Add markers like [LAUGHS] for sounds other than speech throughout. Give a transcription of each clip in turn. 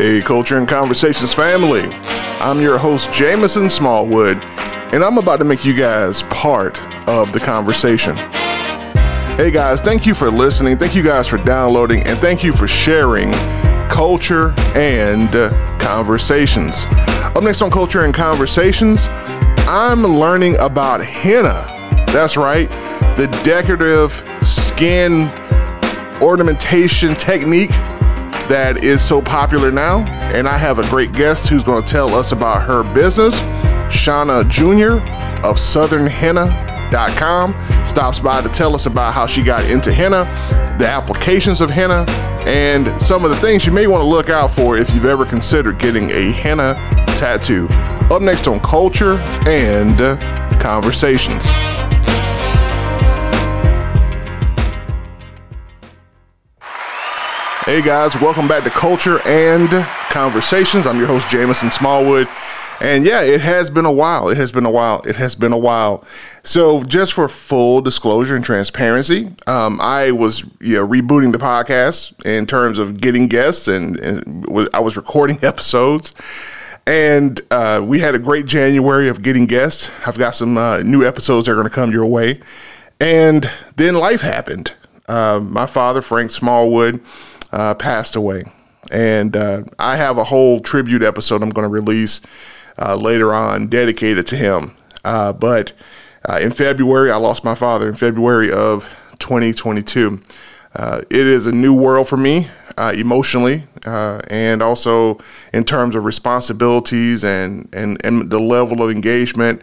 Hey, Culture and Conversations family. I'm your host, Jameson Smallwood, and I'm about to make you guys part of the conversation. Hey, guys, thank you for listening. Thank you guys for downloading, and thank you for sharing culture and conversations. Up next on Culture and Conversations, I'm learning about henna. That's right, the decorative skin ornamentation technique that is so popular now. And I have a great guest who's going to tell us about her business. Shauna Jr. of SouthernHenna.com stops by to tell us about how she got into henna, the applications of henna, and some of the things you may want to look out for if you've ever considered getting a henna tattoo. Up next on Culture and Conversations. Hey guys, welcome back to Culture and Conversations. I'm your host, Jamison Smallwood. And yeah, it has been a while. It has been a while. It has been a while. So, just for full disclosure and transparency, um, I was you know, rebooting the podcast in terms of getting guests, and, and I was recording [LAUGHS] episodes. And uh, we had a great January of getting guests. I've got some uh, new episodes that are going to come your way. And then life happened. Uh, my father, Frank Smallwood, uh, passed away. And uh, I have a whole tribute episode I'm going to release uh, later on dedicated to him. Uh, but uh, in February, I lost my father in February of 2022. Uh, it is a new world for me emotionally and also in terms of responsibilities and, and, and the level of engagement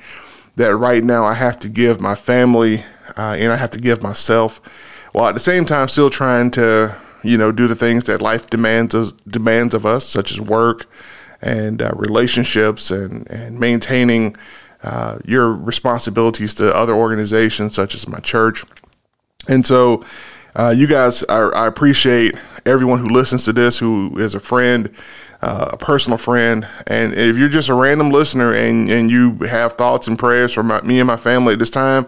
that right now I have to give my family and I have to give myself while at the same time still trying to you know, do the things that life demands us, demands of us, such as work and uh, relationships and and maintaining uh, your responsibilities to other organizations such as my church. And so, uh, you guys, I, I, appreciate everyone who listens to this, who is a friend, uh, a personal friend. And if you're just a random listener and, and you have thoughts and prayers for my, me and my family at this time,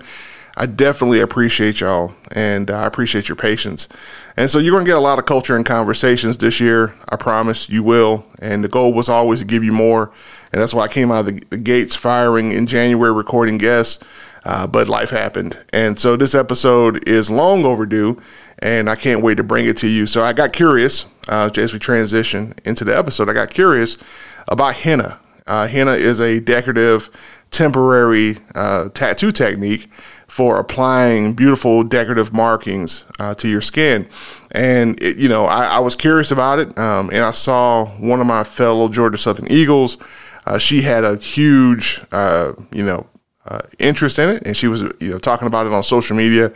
I definitely appreciate y'all and I appreciate your patience. And so you're going to get a lot of culture and conversations this year. I promise you will. And the goal was always to give you more. And that's why I came out of the, the gates firing in January, recording guests. Uh, but life happened. And so this episode is long overdue. And I can't wait to bring it to you. So I got curious uh, as we transition into the episode. I got curious about henna. Uh, henna is a decorative, temporary uh, tattoo technique for applying beautiful decorative markings uh, to your skin. And, it, you know, I, I, was curious about it. Um, and I saw one of my fellow Georgia Southern Eagles. Uh, she had a huge, uh, you know, uh, interest in it. And she was, you know, talking about it on social media.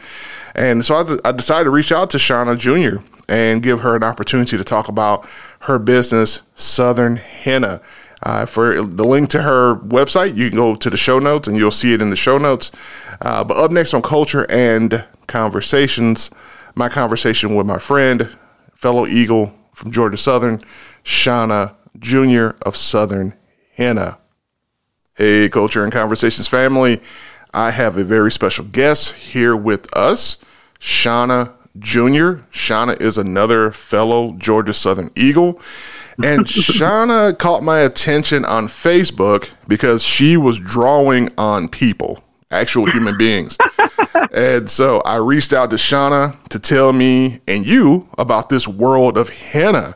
And so I, I decided to reach out to Shauna Jr. and give her an opportunity to talk about her business, Southern Henna. Uh, for the link to her website, you can go to the show notes and you'll see it in the show notes. Uh, but up next on Culture and Conversations, my conversation with my friend, fellow Eagle from Georgia Southern, Shauna Jr. of Southern Henna. Hey, Culture and Conversations family. I have a very special guest here with us, Shauna Jr. Shauna is another fellow Georgia Southern Eagle. And Shauna caught my attention on Facebook because she was drawing on people, actual human beings. and so I reached out to Shauna to tell me and you about this world of henna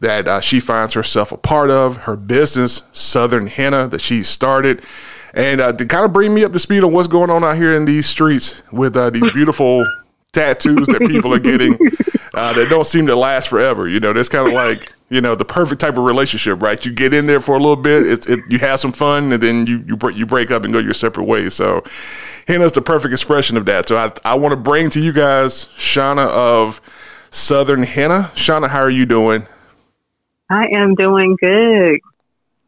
that uh, she finds herself a part of, her business, Southern Henna, that she started. And uh, to kind of bring me up to speed on what's going on out here in these streets with uh, these beautiful tattoos that people are getting uh, that don't seem to last forever. You know, that's kind of like you know the perfect type of relationship, right? You get in there for a little bit, it's, it, you have some fun, and then you you break, you break up and go your separate ways. So, henna's the perfect expression of that. So I I want to bring to you guys Shauna of Southern Henna. Shauna, how are you doing? I am doing good.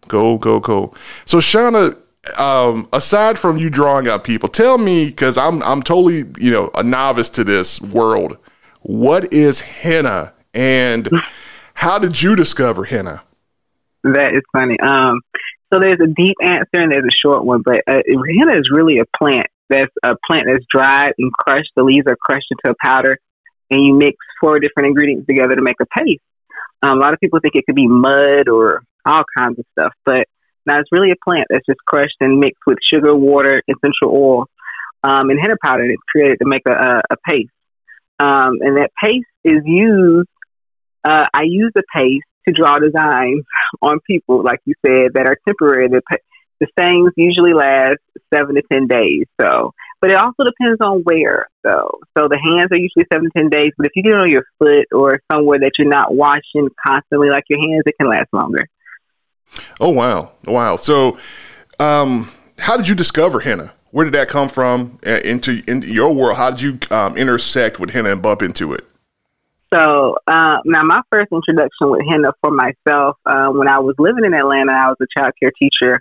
Go go go. So Shauna, um, aside from you drawing out people, tell me because I'm I'm totally you know a novice to this world. What is henna, and [LAUGHS] how did you discover henna? That is funny. Um, so there's a deep answer and there's a short one, but uh, henna is really a plant. That's a plant that's dried and crushed. The leaves are crushed into a powder, and you mix four different ingredients together to make a paste. Um, a lot of people think it could be mud or all kinds of stuff, but now it's really a plant that's just crushed and mixed with sugar, water, essential oil, um, and henna powder. It's created to make a, a, a paste, um, and that paste is used. Uh, I use the paste to draw designs [LAUGHS] on people, like you said, that are temporary. The, the stains usually last seven to ten days. So, but it also depends on where. though. so the hands are usually seven to ten days. But if you get it on your foot or somewhere that you're not washing constantly, like your hands, it can last longer. Oh wow, wow! So, um, how did you discover henna? Where did that come from uh, into into your world? How did you um, intersect with henna and bump into it? So uh, now, my first introduction with henna for myself uh, when I was living in Atlanta, I was a child care teacher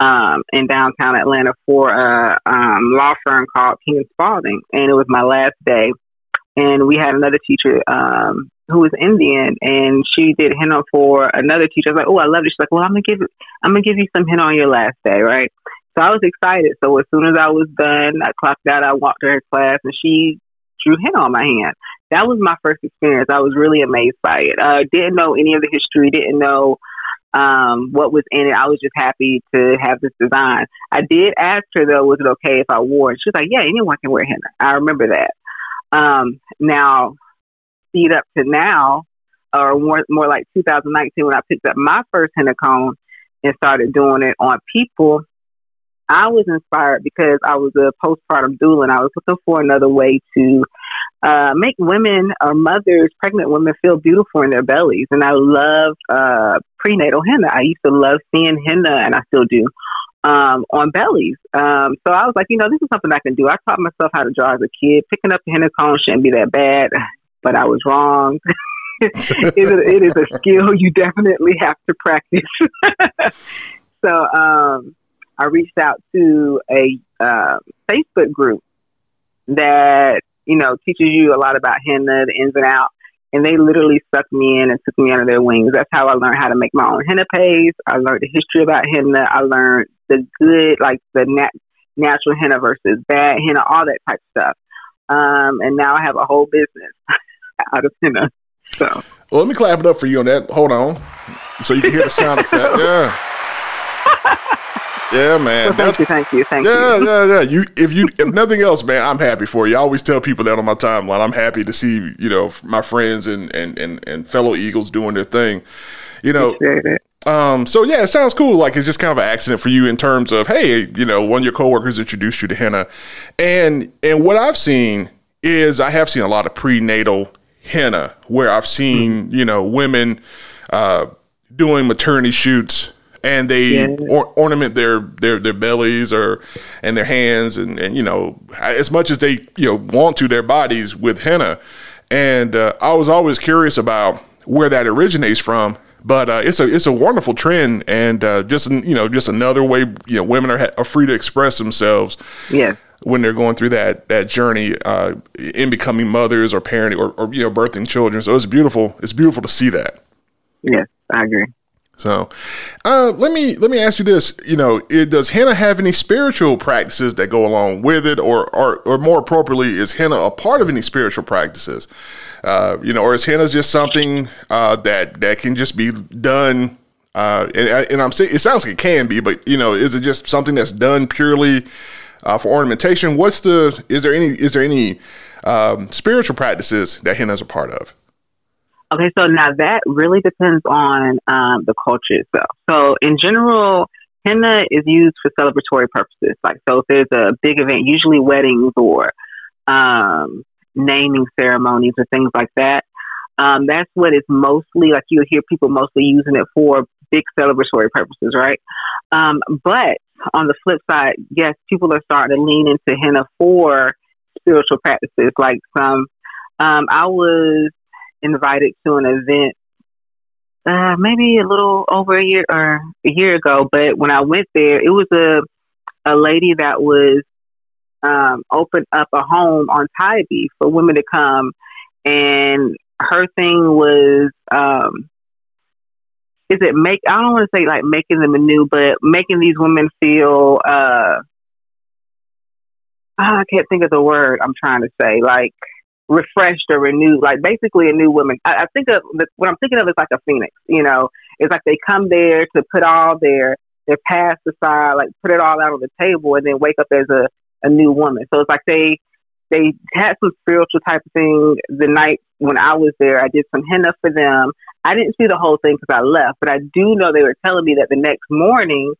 um, in downtown Atlanta for a um, law firm called King Spalding, and it was my last day. And we had another teacher um, who was Indian, and she did henna for another teacher. I was like, "Oh, I love it." She's like, "Well, I'm gonna give I'm gonna give you some henna on your last day, right?" So I was excited. So as soon as I was done, I clocked out. I walked to her class, and she drew henna on my hand. That was my first experience. I was really amazed by it. Uh, didn't know any of the history. Didn't know um, what was in it. I was just happy to have this design. I did ask her though, was it okay if I wore it? She was like, yeah, anyone can wear henna. I remember that. Um, now, speed up to now, or more, more like 2019 when I picked up my first henna cone and started doing it on people. I was inspired because I was a postpartum doula and I was looking for another way to uh, make women or mothers, pregnant women, feel beautiful in their bellies. And I love uh, prenatal henna. I used to love seeing henna, and I still do, um, on bellies. Um, so I was like, you know, this is something I can do. I taught myself how to draw as a kid. Picking up the henna cone shouldn't be that bad, but I was wrong. [LAUGHS] it, is, it is a skill you definitely have to practice. [LAUGHS] so um, I reached out to a uh, Facebook group that you know, teaches you a lot about henna, the ins and outs. And they literally sucked me in and took me under their wings. That's how I learned how to make my own henna paste. I learned the history about henna. I learned the good, like the nat- natural henna versus bad henna, all that type of stuff. Um, and now I have a whole business [LAUGHS] out of henna. So, well, let me clap it up for you on that. Hold on, so you can hear the sound effect. [LAUGHS] Yeah. Yeah, man. Well, thank you, thank you, thank yeah, you. Yeah, yeah, yeah. You, if you, if nothing else, man, I'm happy for you. I always tell people that on my timeline. I'm happy to see, you know, my friends and and and, and fellow Eagles doing their thing. You know. Um, so yeah, it sounds cool. Like it's just kind of an accident for you in terms of, hey, you know, one of your coworkers introduced you to henna, and and what I've seen is I have seen a lot of prenatal henna where I've seen, mm-hmm. you know, women uh, doing maternity shoots and they yeah. or, ornament their, their their bellies or and their hands and, and you know as much as they you know want to their bodies with henna. And uh, I was always curious about where that originates from but uh, it's a it's a wonderful trend and uh, just you know just another way you know women are, are free to express themselves yeah. when they're going through that that journey uh, in becoming mothers or parenting or, or you know birthing children. So it's beautiful it's beautiful to see that. Yes I agree so, uh, let me let me ask you this: you know, it, does henna have any spiritual practices that go along with it, or or, or more appropriately, is henna a part of any spiritual practices? Uh, you know, or is henna just something uh, that that can just be done? Uh, and, and, I'm saying it sounds like it can be, but you know, is it just something that's done purely uh, for ornamentation? What's the is there any is there any um, spiritual practices that henna is a part of? Okay, so now that really depends on um, the culture itself. So in general, henna is used for celebratory purposes. Like, so if there's a big event, usually weddings or um, naming ceremonies or things like that, um, that's what it's mostly like. You'll hear people mostly using it for big celebratory purposes, right? Um, but on the flip side, yes, people are starting to lean into henna for spiritual practices. Like some, um, I was invited to an event uh, maybe a little over a year or a year ago. But when I went there, it was a a lady that was um, opened up a home on Tybee for women to come, and her thing was um, is it make I don't want to say like making them anew, but making these women feel uh, I can't think of the word I'm trying to say like refreshed or renewed, like basically a new woman. I, I think of what I'm thinking of is like a phoenix. You know, it's like they come there to put all their their past aside, like put it all out on the table, and then wake up as a a new woman. So it's like they they had some spiritual type of thing the night when I was there. I did some henna for them. I didn't see the whole thing because I left, but I do know they were telling me that the next morning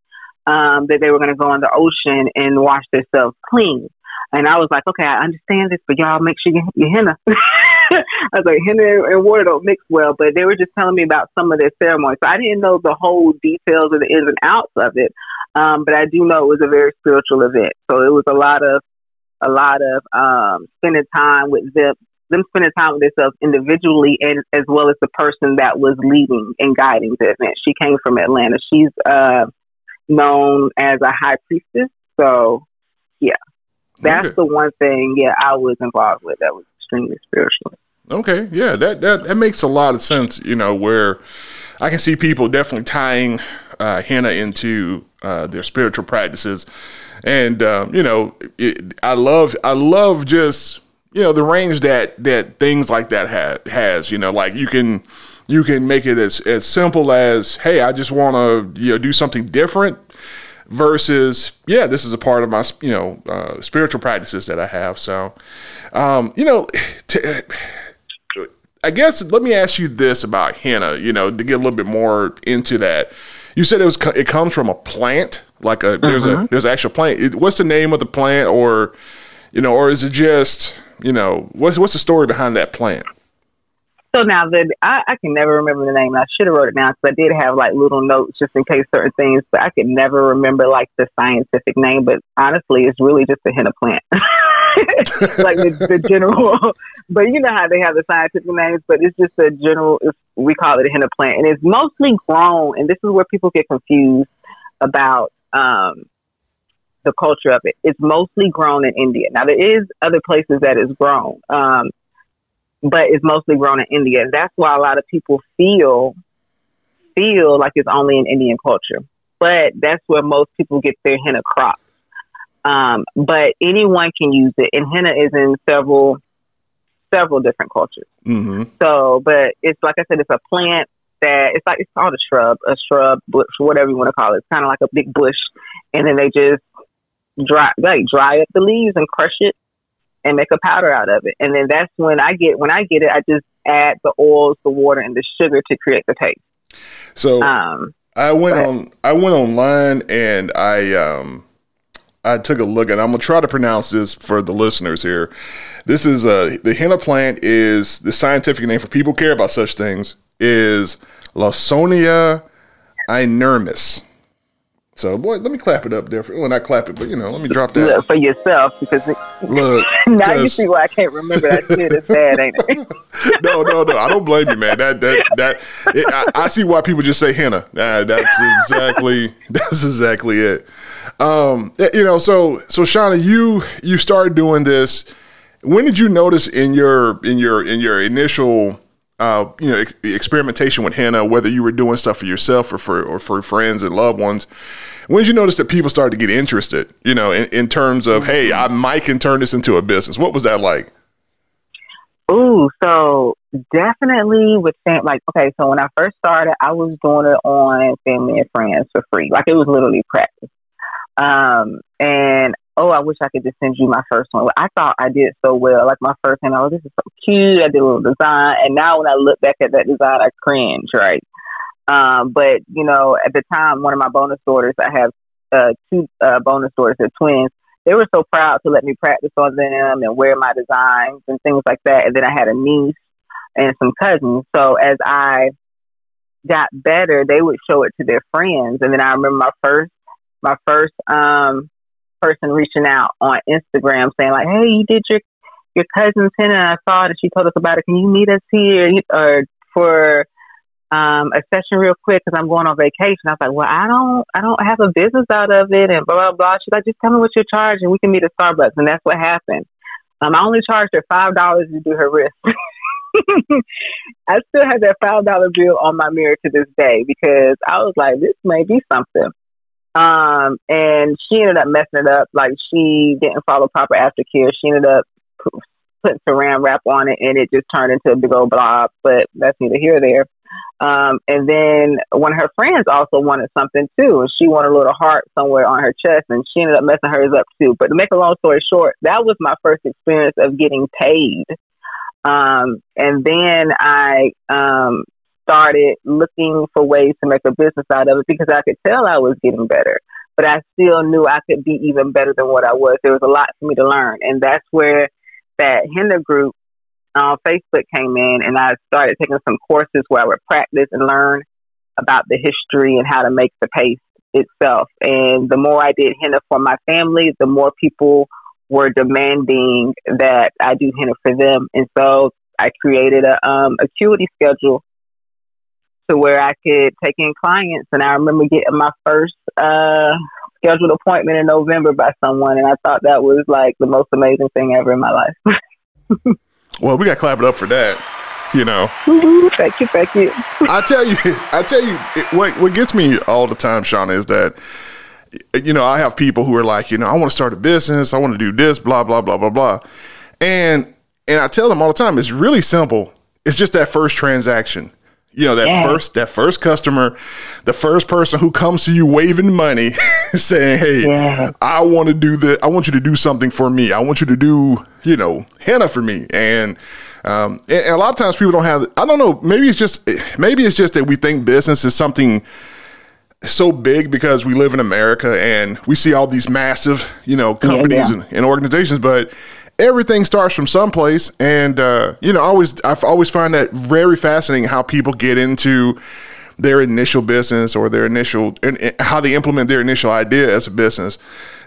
um, that they were going to go in the ocean and wash themselves clean. And I was like, okay, I understand this, but y'all make sure you, you henna. [LAUGHS] I was like, henna and water don't mix well, but they were just telling me about some of their ceremonies. So I didn't know the whole details of the ins and outs of it, um, but I do know it was a very spiritual event. So it was a lot of, a lot of um, spending time with them, them spending time with themselves individually, and as well as the person that was leading and guiding the event. She came from Atlanta. She's uh, known as a high priestess. So, yeah. That's okay. the one thing, yeah, I was involved with that was extremely spiritual. Okay, yeah, that, that that makes a lot of sense. You know, where I can see people definitely tying uh, henna into uh, their spiritual practices, and um, you know, it, I love I love just you know the range that that things like that ha- has. You know, like you can you can make it as as simple as hey, I just want to you know do something different versus yeah this is a part of my you know uh, spiritual practices that i have so um, you know to, i guess let me ask you this about henna you know to get a little bit more into that you said it was it comes from a plant like a mm-hmm. there's a mm-hmm. there's an actual plant it, what's the name of the plant or you know or is it just you know what's what's the story behind that plant so now that I, I can never remember the name. I should have wrote it down because I did have like little notes just in case certain things, but I could never remember like the scientific name. But honestly, it's really just a henna plant, [LAUGHS] like the, the general. [LAUGHS] but you know how they have the scientific names, but it's just a general. we call it a henna plant, and it's mostly grown. And this is where people get confused about um, the culture of it. It's mostly grown in India. Now there is other places that is grown. Um, but it's mostly grown in India. That's why a lot of people feel feel like it's only in Indian culture. But that's where most people get their henna crops. Um, but anyone can use it, and henna is in several several different cultures. Mm-hmm. So, but it's like I said, it's a plant that it's like it's called a shrub, a shrub, bush, whatever you want to call it. It's kind of like a big bush, and then they just dry like dry up the leaves and crush it and make a powder out of it. And then that's when I get when I get it, I just add the oils, the water, and the sugar to create the taste. So um, I went on I went online and I um I took a look and I'm gonna try to pronounce this for the listeners here. This is uh the henna plant is the scientific name for people care about such things is Lawsonia inermis. So, boy, let me clap it up there. For, well, not clap it, but you know, let me drop that look, for yourself because it, look. [LAUGHS] now you see why I can't remember that shit. It's bad, ain't it? [LAUGHS] no, no, no. I don't blame you, man. That that that. It, I, I, see why people just say henna. Uh, that's exactly [LAUGHS] that's exactly it. Um, you know, so so Shauna, you you started doing this. When did you notice in your in your in your initial uh, you know, ex- experimentation with henna, whether you were doing stuff for yourself or for or for friends and loved ones, when did you notice that people started to get interested, you know, in, in terms of, hey, I might can turn this into a business? What was that like? Ooh, so definitely with fam- like okay, so when I first started, I was doing it on family and friends for free, like it was literally practice. Um, and oh, I wish I could just send you my first one. I thought I did so well, like my first one. Oh, this is so cute. I did a little design, and now when I look back at that design, I cringe, right? Um, but you know, at the time, one of my bonus daughters, I have uh, two uh, bonus daughters, they're twins. They were so proud to let me practice on them and wear my designs and things like that. And then I had a niece and some cousins. So as I got better, they would show it to their friends. And then I remember my first, my first um, person reaching out on Instagram saying like, "Hey, you did your your cousin's henna. I saw and she told us about it. Can you meet us here or for um, a session real quick because I'm going on vacation. I was like, well, I don't, I don't have a business out of it, and blah blah blah. She's like, just tell me what you're charging. We can meet at Starbucks, and that's what happened. Um, I only charged her five dollars to do her wrist. [LAUGHS] I still have that five dollar bill on my mirror to this day because I was like, this may be something. Um, and she ended up messing it up. Like she didn't follow proper aftercare. She ended up putting saran wrap on it, and it just turned into a big old blob. But that's neither here nor there. Um, and then one of her friends also wanted something too, and she wanted a little heart somewhere on her chest, and she ended up messing hers up too. But to make a long story short, that was my first experience of getting paid. Um, and then I um, started looking for ways to make a business out of it because I could tell I was getting better, but I still knew I could be even better than what I was. There was a lot for me to learn, and that's where that Henna group on Facebook came in, and I started taking some courses where I would practice and learn about the history and how to make the paste itself. And the more I did henna for my family, the more people were demanding that I do henna for them. And so I created a um, acuity schedule to where I could take in clients. And I remember getting my first uh, scheduled appointment in November by someone, and I thought that was like the most amazing thing ever in my life. [LAUGHS] well, we got to clap it up for that. You know, mm-hmm. thank you, thank you. I tell you, [LAUGHS] I tell you, it, what what gets me all the time, Shauna, is that you know I have people who are like, you know, I want to start a business, I want to do this, blah blah blah blah blah, and and I tell them all the time, it's really simple. It's just that first transaction you know that yeah. first that first customer the first person who comes to you waving money [LAUGHS] saying hey yeah. i want to do the i want you to do something for me i want you to do you know henna for me and um, and, and a lot of times people don't have i don't know maybe it's just maybe it's just that we think business is something so big because we live in america and we see all these massive you know companies yeah, and, and organizations but everything starts from someplace and uh, you know I always i always find that very fascinating how people get into their initial business or their initial and, and how they implement their initial idea as a business.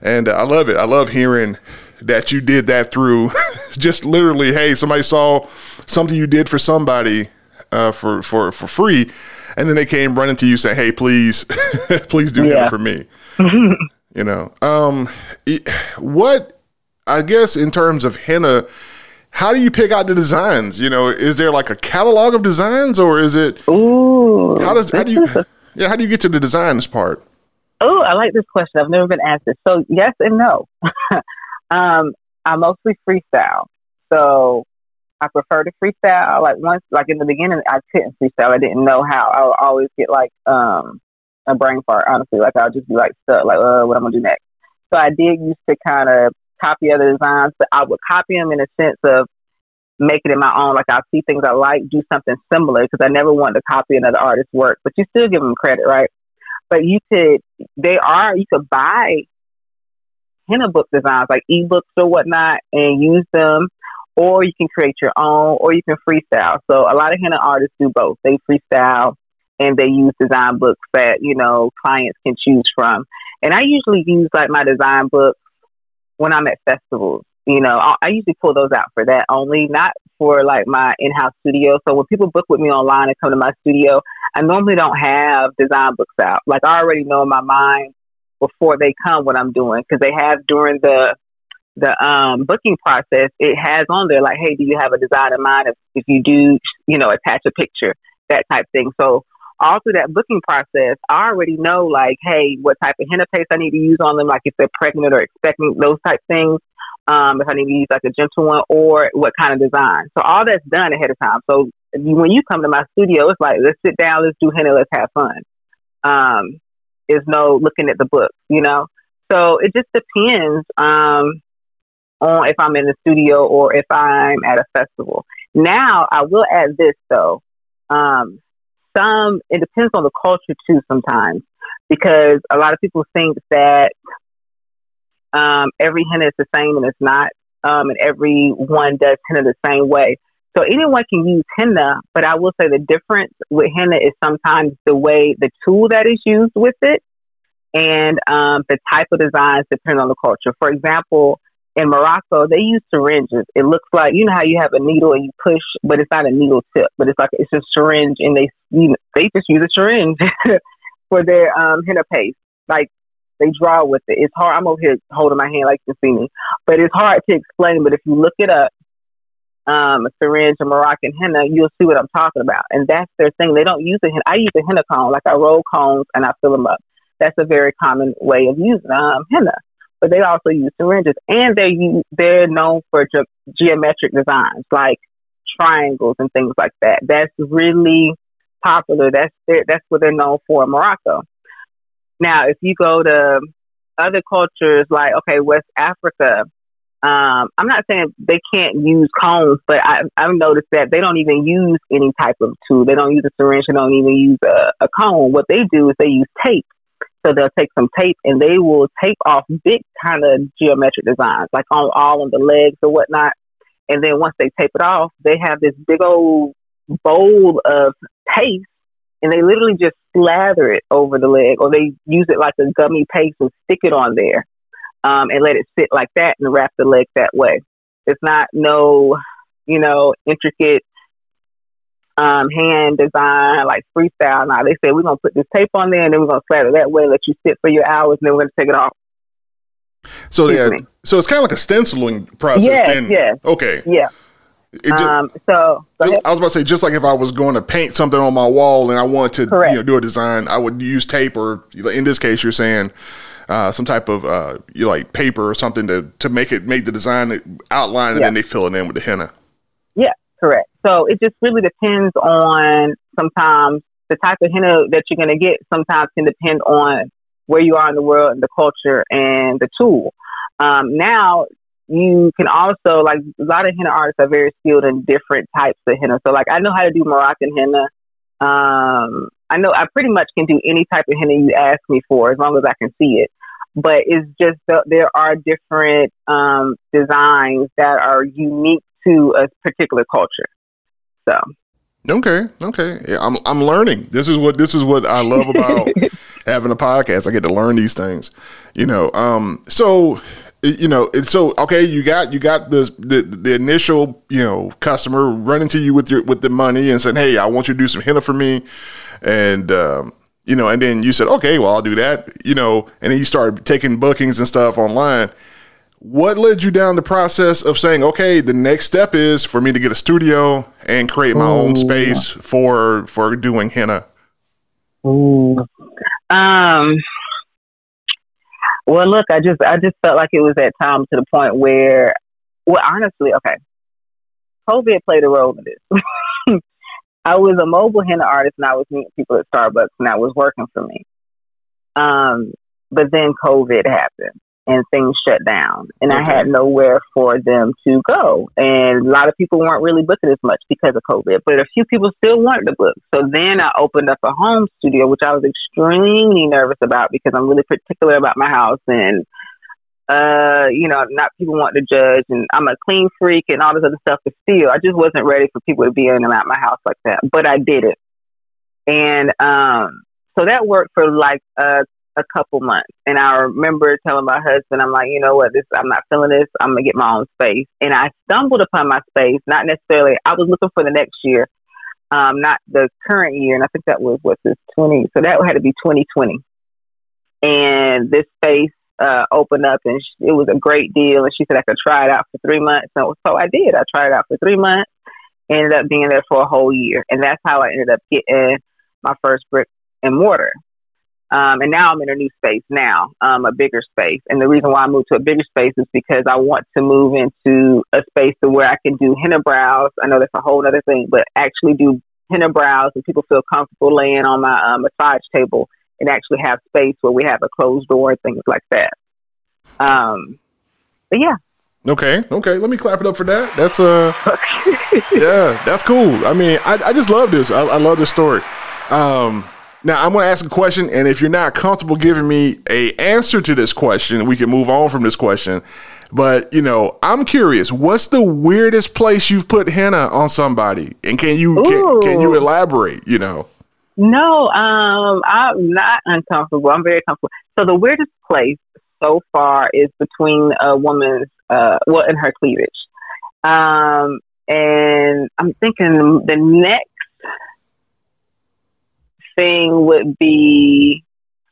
And uh, i love it. I love hearing that you did that through [LAUGHS] just literally hey somebody saw something you did for somebody uh, for for for free and then they came running to you saying hey please [LAUGHS] please do yeah. that for me. [LAUGHS] You know um what I guess in terms of henna, how do you pick out the designs? You know, is there like a catalog of designs, or is it? Ooh, how does how do you? [LAUGHS] Yeah, how do you get to the designs part? Oh, I like this question. I've never been asked this. So yes and no. [LAUGHS] um, I mostly freestyle, so I prefer to freestyle. Like once, like in the beginning, I couldn't freestyle. I didn't know how. I would always get like um a brain fart. Honestly, like I'll just be like stuck. Like, uh, what I'm gonna do next? So I did used to kind of copy other designs, but I would copy them in a sense of making it my own. Like I'll see things I like, do something similar because I never wanted to copy another artist's work, but you still give them credit, right? But you could, they are, you could buy henna book designs like ebooks or whatnot and use them, or you can create your own, or you can freestyle. So a lot of henna artists do both. They freestyle and they use design books that, you know, clients can choose from. And I usually use like my design books when I'm at festivals. You know, I, I usually pull those out for that only, not for like my in-house studio. So when people book with me online and come to my studio, I normally don't have design books out. Like I already know in my mind before they come what I'm doing because they have during the the um, booking process. It has on there like, hey, do you have a design in mind? If, if you do, you know, attach a picture, that type thing. So all through that booking process, I already know like, hey, what type of henna paste I need to use on them, like if they're pregnant or expecting those type things. Um, if I need to use like a gentle one or what kind of design. So all that's done ahead of time. So when you come to my studio, it's like let's sit down, let's do henna, let's have fun. Um, there's no looking at the book, you know. So it just depends um, on if I'm in the studio or if I'm at a festival. Now I will add this though. Um, some, it depends on the culture too sometimes, because a lot of people think that um, every henna is the same and it's not, um, and everyone does henna the same way. So anyone can use henna, but I will say the difference with henna is sometimes the way the tool that is used with it and um, the type of designs depend on the culture. For example, in Morocco, they use syringes. It looks like you know how you have a needle and you push, but it's not a needle tip, but it's like it's a syringe, and they you know, they just use a syringe [LAUGHS] for their um, henna paste. Like they draw with it. It's hard. I'm over here holding my hand like you can see me, but it's hard to explain. But if you look it up, um, a syringe or Moroccan henna, you'll see what I'm talking about. And that's their thing. They don't use a henna. I use a henna cone. Like I roll cones and I fill them up. That's a very common way of using um, henna. But they also use syringes, and they're they're known for ge- geometric designs like triangles and things like that. That's really popular. That's that's what they're known for in Morocco. Now, if you go to other cultures like okay, West Africa, um, I'm not saying they can't use cones, but I, I've noticed that they don't even use any type of tool. They don't use a syringe. They don't even use a, a cone. What they do is they use tape. So they'll take some tape and they will tape off big kind of geometric designs, like on all on the legs or whatnot. And then once they tape it off, they have this big old bowl of paste and they literally just slather it over the leg or they use it like a gummy paste and stick it on there um, and let it sit like that and wrap the leg that way. It's not no, you know, intricate um, hand design like freestyle. Now they say we're gonna put this tape on there and then we're gonna flat it that way, let you sit for your hours, and then we're gonna take it off. So Excuse yeah, me. so it's kind of like a stenciling process. Yeah, yeah. Okay. Yeah. Just, um, so just, I was about to say, just like if I was going to paint something on my wall and I wanted to you know, do a design, I would use tape or in this case, you're saying uh, some type of uh, you know, like paper or something to, to make it make the design outline, and yeah. then they fill it in with the henna. Yeah, correct. So it just really depends on sometimes the type of henna that you're going to get. Sometimes can depend on where you are in the world and the culture and the tool. Um, now you can also like a lot of henna artists are very skilled in different types of henna. So like I know how to do Moroccan henna. Um, I know I pretty much can do any type of henna you ask me for as long as I can see it. But it's just there are different um, designs that are unique to a particular culture. So. Okay. Okay. Yeah, I'm I'm learning. This is what this is what I love about [LAUGHS] having a podcast. I get to learn these things. You know. Um. So you know, so okay, you got you got the, the the initial you know customer running to you with your with the money and saying, "Hey, I want you to do some henna for me," and um, you know, and then you said, "Okay, well, I'll do that," you know, and then you started taking bookings and stuff online. What led you down the process of saying, "Okay, the next step is for me to get a studio and create my Ooh. own space for for doing henna"? Ooh. Um well, look, I just I just felt like it was that time to the point where, well, honestly, okay, COVID played a role in this. [LAUGHS] I was a mobile henna artist, and I was meeting people at Starbucks, and that was working for me. Um, but then COVID happened, and things shut down and okay. I had nowhere for them to go. And a lot of people weren't really booking as much because of COVID, but a few people still wanted to book. So then I opened up a home studio, which I was extremely nervous about because I'm really particular about my house and uh, you know, not people want to judge and I'm a clean freak and all this other stuff, but still I just wasn't ready for people to be in and out my house like that. But I did it. And um so that worked for like a a couple months. And I remember telling my husband, I'm like, you know what, this I'm not feeling this. I'm gonna get my own space. And I stumbled upon my space, not necessarily I was looking for the next year, um, not the current year, and I think that was what's this twenty so that had to be twenty twenty. And this space uh, opened up and it was a great deal and she said I could try it out for three months. So so I did. I tried it out for three months, ended up being there for a whole year. And that's how I ended up getting my first brick and mortar. Um, and now I'm in a new space now, um, a bigger space. And the reason why I moved to a bigger space is because I want to move into a space to where I can do henna brows. I know that's a whole other thing, but actually do henna brows and people feel comfortable laying on my um, massage table and actually have space where we have a closed door and things like that. Um, but yeah. Okay, okay. Let me clap it up for that. That's uh, [LAUGHS] yeah, that's cool. I mean, I, I just love this. I, I love this story. Um, now I'm going to ask a question, and if you're not comfortable giving me a answer to this question, we can move on from this question. But you know, I'm curious. What's the weirdest place you've put henna on somebody, and can you can, can, you elaborate? You know. No, um, I'm not uncomfortable. I'm very comfortable. So the weirdest place so far is between a woman's, uh, well, in her cleavage. Um, and I'm thinking the next thing would be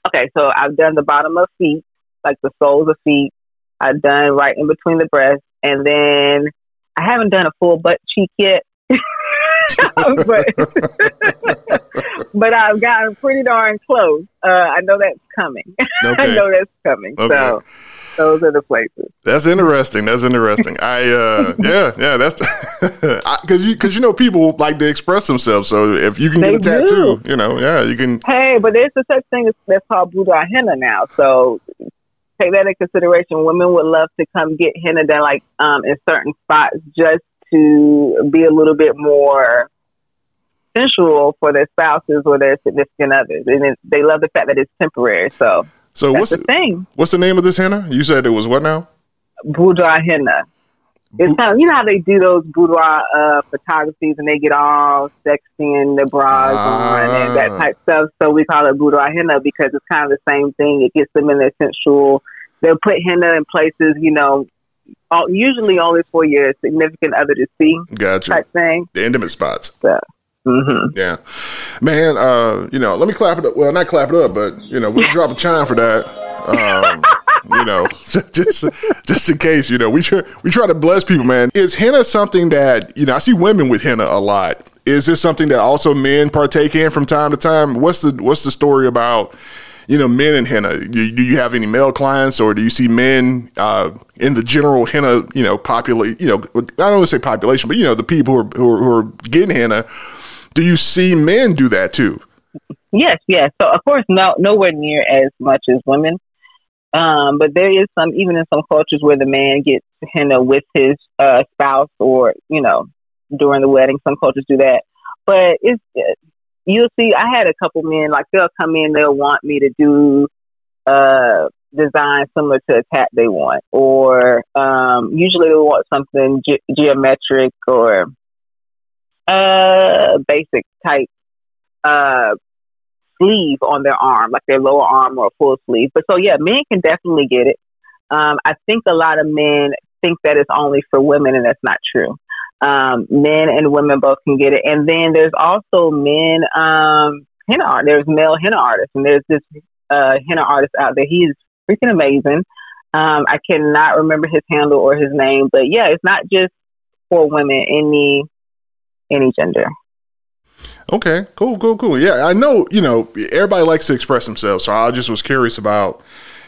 okay, so I've done the bottom of feet, like the soles of feet. I've done right in between the breasts, and then I haven't done a full butt cheek yet. [LAUGHS] but, [LAUGHS] but I've gotten pretty darn close. Uh, I know that's coming. [LAUGHS] Okay. I know that's coming. Okay. So those are the places. That's interesting. That's interesting. I uh [LAUGHS] yeah, yeah, that's [LAUGHS] cuz you cuz you know people like to express themselves. So if you can They get a tattoo, do. you know, yeah, you can Hey, but there's a such thing as that's called boudoir henna now. So take that in consideration. Women would love to come get henna done like um in certain spots just to be a little bit more sensual for their spouses or their significant others. And it, they love the fact that it's temporary. So So that's what's the thing. what's the name of this henna? You said it was what now? Boudoir henna. It's kind of you know how they do those boudoir uh, photographies and they get all sexy and the bras on and that Ah. type stuff. So we call it boudoir henna because it's kind of the same thing. It gets them in their sensual. They'll put henna in places, you know, all, usually only for your significant other to see Gotcha. type thing. The intimate spots. So, hmm Yeah, man. Uh, you know, let me clap it up. Well, not clap it up, but you know, we'll drop a chime for that. Um, you know, [LAUGHS] just just in case. You know, we try we try to bless people, man. Is henna something that you know? I see women with henna a lot. Is this something that also men partake in from time to time? What's the what's the story about? You know, men and henna. Do, do you have any male clients, or do you see men uh, in the general henna? You know, populate. You know, I don't want to say population, but you know, the people who are, who are, who are getting henna. Do you see men do that too? Yes, yes. So of course, no, nowhere near as much as women. Um, but there is some, even in some cultures, where the man gets henna with his uh, spouse, or you know, during the wedding. Some cultures do that, but it's you'll see. I had a couple men like they'll come in, they'll want me to do uh design similar to a cat they want, or um, usually they want something ge- geometric or uh basic type uh sleeve on their arm, like their lower arm or a full sleeve. But so yeah, men can definitely get it. Um, I think a lot of men think that it's only for women, and that's not true. Um, men and women both can get it, and then there's also men um, henna art. There's male henna artists, and there's this uh, henna artist out there. He is freaking amazing. Um, I cannot remember his handle or his name, but yeah, it's not just for women, any any gender. Okay, cool, cool, cool. Yeah, I know. You know, everybody likes to express themselves, so I just was curious about,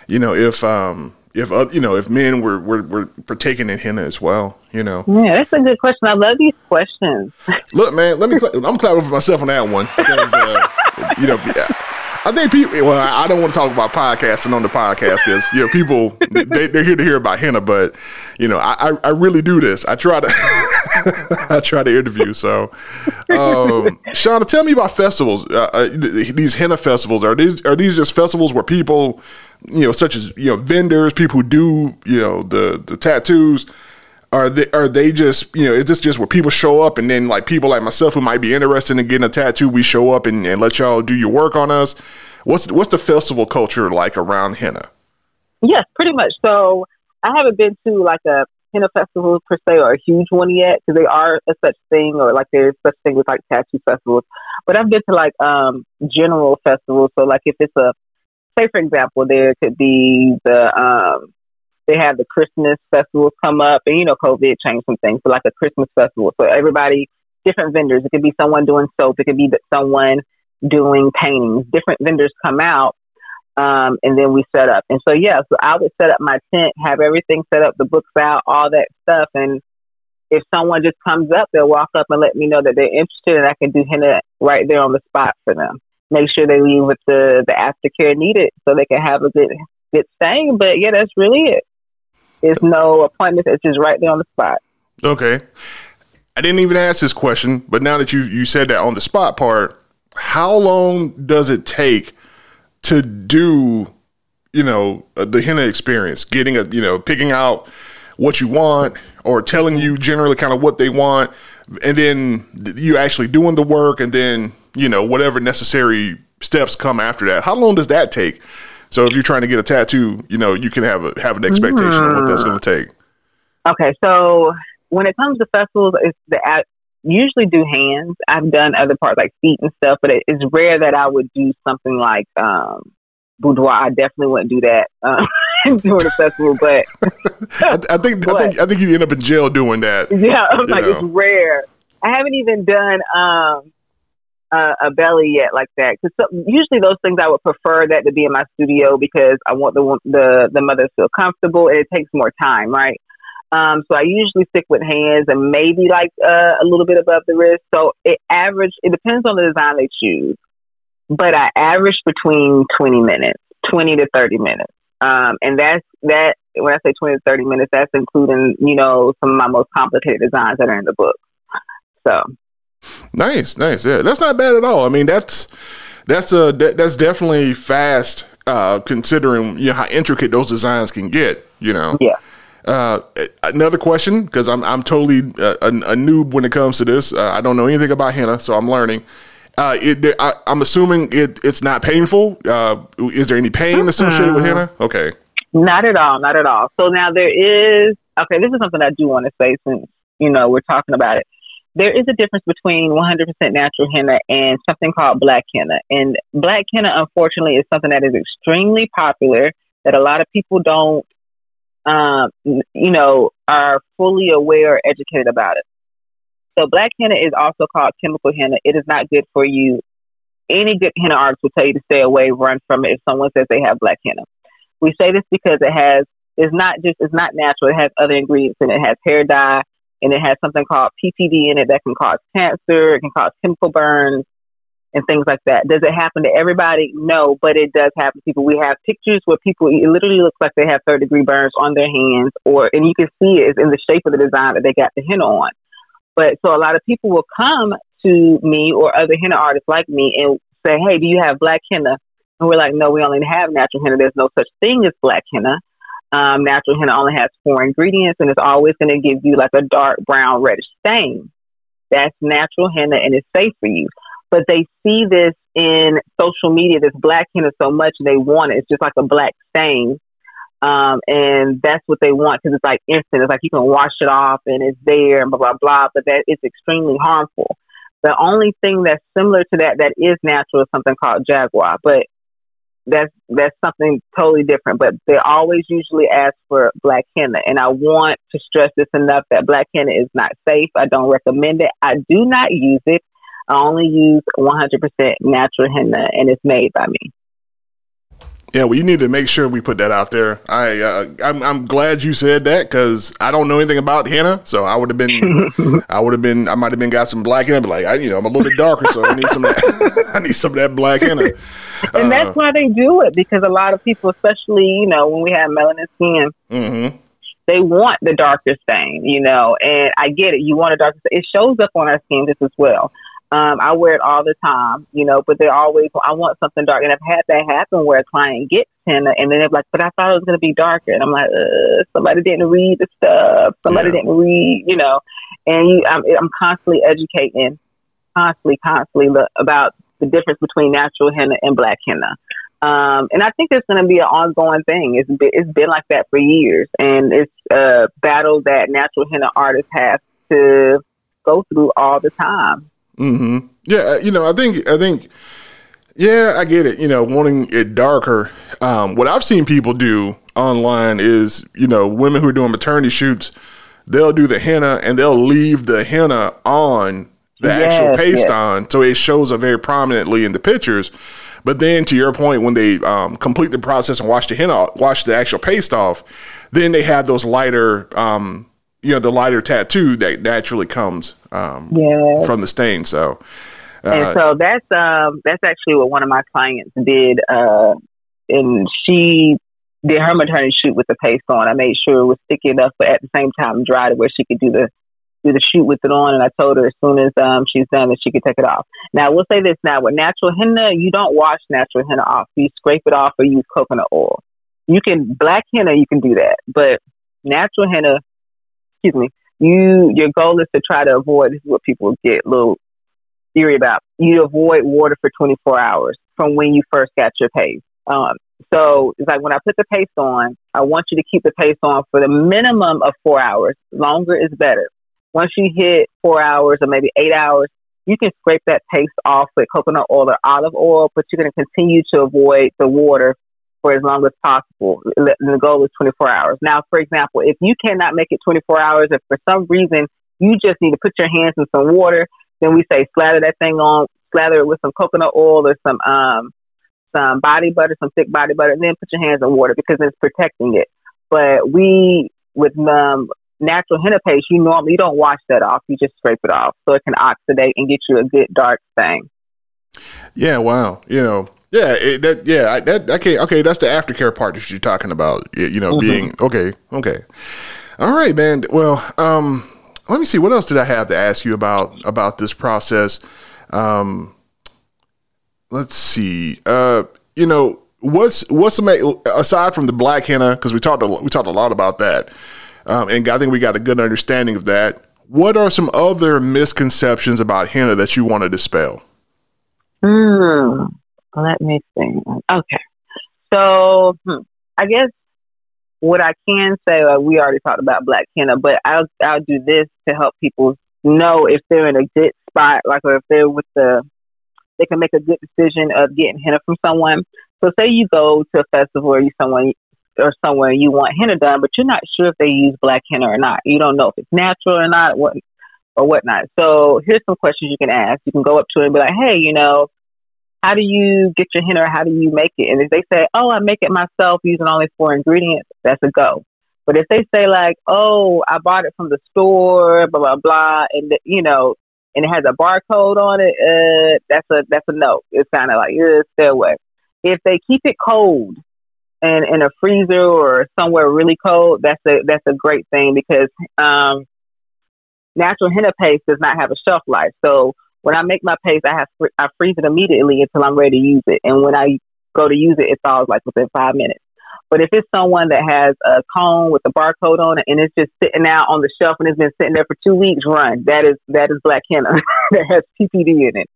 you know, if um if uh, you know if men were, were were partaking in henna as well. You know, Yeah, that's a good question. I love these questions. look, man, let me. Cla- I'm clapping for myself on that one because uh, you know. I think people. Well, I don't want to talk about podcasting on the podcast because you know people they, they're here to hear about henna, but you know I, I, I really do this. I try to [LAUGHS] I try to interview. So, um, Shauna, tell me about festivals. Uh, uh, these henna festivals are these are these just festivals where people, you know, such as you know vendors, people who do you know the the tattoos. Are they are they just you know is this just where people show up and then like people like myself who might be interested in getting a tattoo we show up and, and let y'all do your work on us what's what's the festival culture like around henna Yes, pretty much. So I haven't been to like a henna festival per se or a huge one yet because they are a such thing or like there's such thing with like tattoo festivals. But I've been to like um general festivals. So like if it's a say for example there could be the um they have the Christmas festivals come up and you know COVID changed some things. So like a Christmas festival. So everybody different vendors. It could be someone doing soap, it could be someone doing paintings. Different vendors come out um, and then we set up. And so, yeah, so I would set up my tent, have everything set up, the books out, all that stuff. And if someone just comes up, they'll walk up and let me know that they're interested, and I can do henna right there on the spot for them. Make sure they leave with the the aftercare needed, so they can have a good good stay. But yeah, that's really it. There's no appointments; it's just right there on the spot. okay. I didn't even ask this question but now that you you said that on the spot part how long does it take to do you know uh, the henna experience? Getting a you know picking out what you want or telling you generally kind of what they want and then you actually doing the work and then you know whatever necessary steps come after that. How long does that take so if you're trying to get a tattoo you know you can have a have an expectation of what that's going to take Okay, so when it comes to festivals, it's the I usually do hands. I've done other parts like feet and stuff, but it, it's rare that I would do something like um, boudoir. I definitely wouldn't do that um, [LAUGHS] during a festival, but [LAUGHS] I, I think I think I think you end up in jail doing that yeah, I'm like know. it's rare. I haven't even done um, uh, a belly yet like that. Because so, usually those things I would prefer that to be in my studio because I want the the the mother to feel comfortable and it takes more time, right? Um, so I usually stick with hands and maybe like uh, a little bit above the wrist. So it average. It depends on the design they choose, but I average between twenty minutes, twenty to thirty minutes, um, and that's that. When I say twenty to thirty minutes, that's including you know some of my most complicated designs that are in the book. So Nice, nice. Yeah, that's not bad at all. I mean, that's that's a that's definitely fast uh, considering you know how intricate those designs can get. You know. Yeah. Uh, another question because I'm I'm totally a, a, a, noob when it comes to this. Uh, I don't know anything about henna, so I'm learning. Uh, it, I, am assuming it, it's not painful. Uh, is there any pain associated mm-hmm. with henna? Okay. Not at all. Not at all. So now there is. Okay, this is something I do want to say since you know we're talking about it there is a difference between 100% natural henna and something called black henna. And black henna, unfortunately, is something that is extremely popular that a lot of people don't, um, you know, are fully aware or educated about it. So black henna is also called chemical henna. It is not good for you. Any good henna artist will tell you to stay away, run from it if someone says they have black henna. We say this because it has, it's not just, it's not natural. It has other ingredients and it. it has hair dye, and it has something called PPD in it that can cause cancer, it can cause chemical burns, and things like that. Does it happen to everybody? No, but it does happen to people. We have pictures where people it literally looks like they have third degree burns on their hands, or and you can see it is in the shape of the design that they got the henna on. But so a lot of people will come to me or other henna artists like me and say, "Hey, do you have black henna?" And we're like, "No, we only have natural henna. There's no such thing as black henna." Um, natural henna only has four ingredients and it's always going to give you like a dark brown reddish stain. That's natural henna and it's safe for you. But they see this in social media, this black henna so much and they want it. It's just like a black stain. Um, and that's what they want because it's like instant. It's like you can wash it off and it's there and blah, blah, blah. But that it's extremely harmful. The only thing that's similar to that that is natural is something called jagua. But that's that's something totally different. But they always usually ask for black henna, and I want to stress this enough that black henna is not safe. I don't recommend it. I do not use it. I only use 100% natural henna, and it's made by me. Yeah, well, you need to make sure we put that out there. I uh, I'm, I'm glad you said that because I don't know anything about henna, so I would have [LAUGHS] been I would have been I might have been got some black henna, but like I you know I'm a little bit darker, so I need some that [LAUGHS] I need some of that black henna. And that's why they do it because a lot of people, especially you know when we have melanin skin, mm-hmm. they want the darker stain, you know. And I get it, you want a darker. Stain. It shows up on our skin just as well. Um, I wear it all the time, you know, but they're always, I want something dark. And I've had that happen where a client gets henna and then they're like, but I thought it was going to be darker. And I'm like, uh, somebody didn't read the stuff. Somebody yeah. didn't read, you know, and you, I'm, I'm constantly educating, constantly, constantly about the difference between natural henna and black henna. Um, and I think it's going to be an ongoing thing. It's been, it's been like that for years, and it's a battle that natural henna artists have to go through all the time. Mm-hmm. Yeah, uh, you know, I think I think yeah, I get it. You know, wanting it darker. Um, what I've seen people do online is, you know, women who are doing maternity shoots, they'll do the henna and they'll leave the henna on the yes, actual paste yes. on, so it shows up very prominently in the pictures. But then, to your point, when they um, complete the process and wash the henna, wash the actual paste off, then they have those lighter um, you know the lighter tattoo that naturally comes um, yeah. from the stain. So, uh, and so that's um, that's actually what one of my clients did, uh, and she did her maternity shoot with the paste on. I made sure it was sticky enough, but at the same time dry to where she could do the do the shoot with it on. And I told her as soon as um, she's done that she could take it off. Now we'll say this now with natural henna, you don't wash natural henna off. You scrape it off or use coconut oil. You can black henna, you can do that, but natural henna excuse me, you your goal is to try to avoid this is what people get a little theory about. You avoid water for 24 hours from when you first got your paste. Um, so it's like when I put the paste on, I want you to keep the paste on for the minimum of four hours. Longer is better. Once you hit four hours or maybe eight hours, you can scrape that paste off with coconut oil or olive oil, but you're going to continue to avoid the water for as long as possible. The goal is 24 hours. Now, for example, if you cannot make it 24 hours, if for some reason you just need to put your hands in some water, then we say slather that thing on, slather it with some coconut oil or some um some body butter, some thick body butter, and then put your hands in water because it's protecting it. But we with um natural henna paste, you normally you don't wash that off. You just scrape it off so it can oxidate and get you a good dark stain. Yeah, wow. You know, yeah, it, that yeah, I, that okay, okay. That's the aftercare part that you're talking about. You know, mm-hmm. being okay, okay. All right, man. Well, um, let me see. What else did I have to ask you about about this process? Um, let's see. Uh, you know, what's what's the aside from the black henna because we talked a, we talked a lot about that, um, and I think we got a good understanding of that. What are some other misconceptions about henna that you want to dispel? Hmm. Let me think. Okay. So hmm, I guess what I can say, we already talked about black henna, but I'll I'll do this to help people know if they're in a good spot, like or if they're with the they can make a good decision of getting henna from someone. So say you go to a festival or you someone or somewhere you want henna done, but you're not sure if they use black henna or not. You don't know if it's natural or not, what or whatnot. So here's some questions you can ask. You can go up to it and be like, Hey, you know, how do you get your henna or how do you make it? And if they say, Oh, I make it myself using only four ingredients, that's a go. But if they say like, Oh, I bought it from the store, blah blah blah, and you know, and it has a barcode on it, uh, that's a that's a no. It's kind of like yeah, stay away. If they keep it cold and in a freezer or somewhere really cold, that's a that's a great thing because um, natural henna paste does not have a shelf life. So when I make my paste, I have I freeze it immediately until I'm ready to use it, and when I go to use it, it thaws like within five minutes. But if it's someone that has a cone with a barcode on it and it's just sitting out on the shelf and it's been sitting there for two weeks, run. That is that is black henna [LAUGHS] that has PPD in it.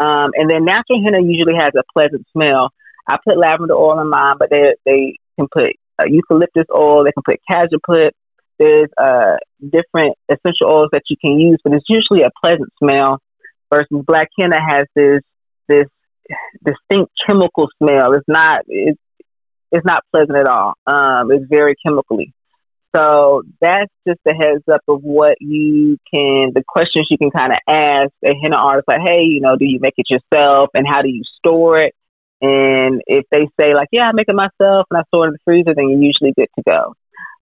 Um, and then natural henna usually has a pleasant smell. I put lavender oil in mine, but they they can put uh, eucalyptus oil. They can put cajeput. There's uh, different essential oils that you can use, but it's usually a pleasant smell versus black henna has this this distinct chemical smell. It's not it's it's not pleasant at all. Um, it's very chemically. So that's just a heads up of what you can, the questions you can kind of ask a henna artist, like, hey, you know, do you make it yourself, and how do you store it? And if they say like, yeah, I make it myself and I store it in the freezer, then you're usually good to go.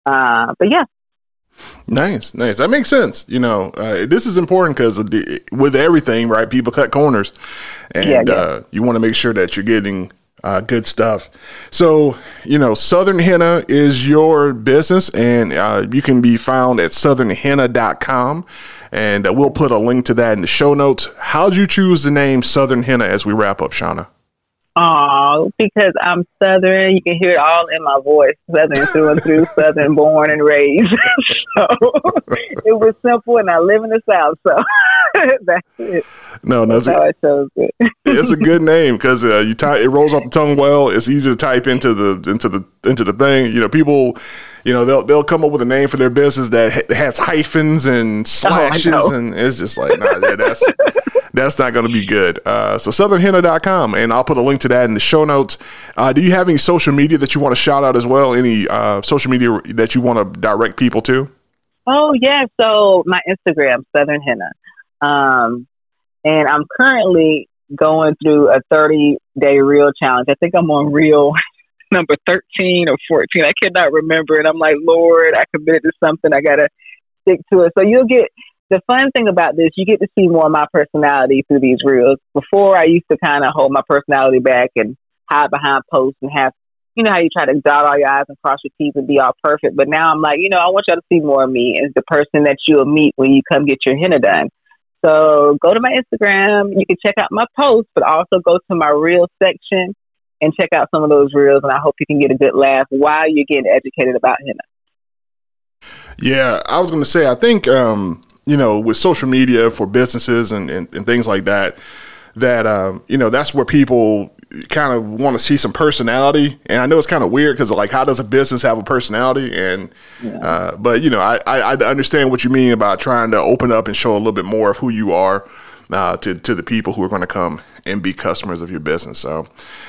Uh, but yeah, Nice, nice. That makes sense. You know, uh, this is important because with everything, right? People cut corners, and yeah, yeah. Uh, you want to make sure that you're getting uh, good stuff. So, you know, Southern Henna is your business, and uh, you can be found at southernhenna.com. And uh, we'll put a link to that in the show notes. How'd you choose the name Southern Henna as we wrap up, Shauna? Oh, because I'm Southern. You can hear it all in my voice. Southern through and through, [LAUGHS] Southern born and raised. [LAUGHS] so [LAUGHS] it was simple, and I live in the South. So that's it. No, no, that's how I chose it. it's a good name because uh, you type it rolls off the tongue well. It's easy to type into the into the into the thing. You know, people you know they'll they'll come up with a name for their business that has hyphens and oh, slashes oh, and it's just like nah, yeah, that's that's not going to be good. Uh, so southernhenna.com and I'll put a link to that in the show notes. Uh, do you have any social media that you want to shout out as well? Any uh, social media that you want to direct people to? Oh yeah, so my Instagram Southern Henna, um, and I'm currently going through a 30 day reel challenge. I think I'm on reel [LAUGHS] number 13 or 14. I cannot remember. And I'm like, Lord, I committed to something. I got to stick to it. So you'll get the fun thing about this, you get to see more of my personality through these reels. Before, I used to kind of hold my personality back and hide behind posts and have, you know, how you try to dot all your I's and cross your T's and be all perfect. But now I'm like, you know, I want y'all to see more of me as the person that you'll meet when you come get your henna done. So go to my Instagram. You can check out my posts, but also go to my reel section and check out some of those reels. And I hope you can get a good laugh while you're getting educated about henna. Yeah, I was going to say, I think, um, you know, with social media for businesses and, and, and things like that, that, um, you know, that's where people kind of want to see some personality. And I know it's kind of weird because, like, how does a business have a personality? And, yeah. uh, but, you know, I, I, I understand what you mean about trying to open up and show a little bit more of who you are uh, to to the people who are going to come and be customers of your business. So,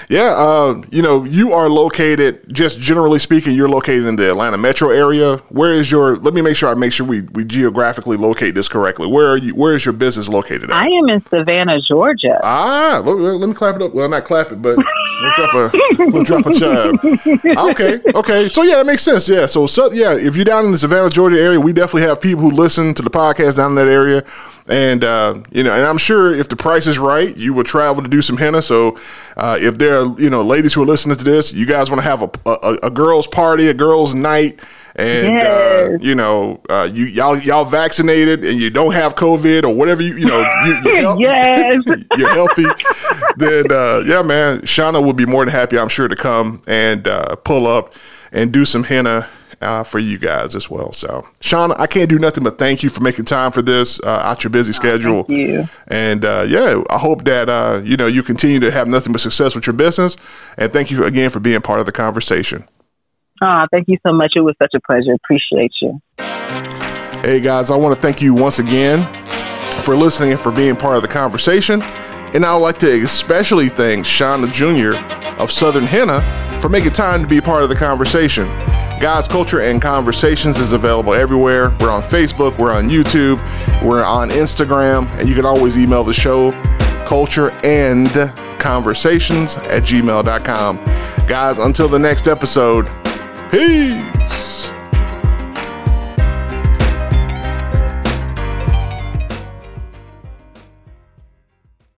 yeah, uh, you know, you are located. Just generally speaking, you're located in the Atlanta metro area. Where is your? Let me make sure I make sure we, we geographically locate this correctly. Where are you? Where is your business located? At? I am in Savannah, Georgia. Ah, let, let me clap it up. Well, not clap it, but we'll drop a we'll drop a chime. Okay, okay. So yeah, that makes sense. Yeah. So, so yeah, if you're down in the Savannah, Georgia area, we definitely have people who listen to the podcast down in that area. And uh, you know, and I'm sure if the price is right, you will travel to do some henna. So uh, if there are you know ladies who are listening to this, you guys want to have a, a, a girls' party, a girls' night and uh, yes. uh, you know uh, you y'all y'all vaccinated and you don't have COVID or whatever you you know you, you're, [LAUGHS] yes. [LAUGHS] you're healthy, then uh, yeah, man, Shauna will be more than happy, I'm sure, to come and uh, pull up and do some henna uh, for you guys as well. So, Shauna, I can't do nothing but thank you for making time for this uh, out your busy oh, schedule. Thank you. And uh, yeah, I hope that uh, you know you continue to have nothing but success with your business. And thank you again for being part of the conversation. Oh, thank you so much. It was such a pleasure. Appreciate you. Hey guys, I want to thank you once again for listening and for being part of the conversation. And I would like to especially thank Shauna Jr. of Southern Henna for making time to be part of the conversation. Guys Culture and Conversations is available everywhere. We're on Facebook, we're on YouTube, we're on Instagram, and you can always email the show culture and conversations at gmail.com. Guys, until the next episode, peace.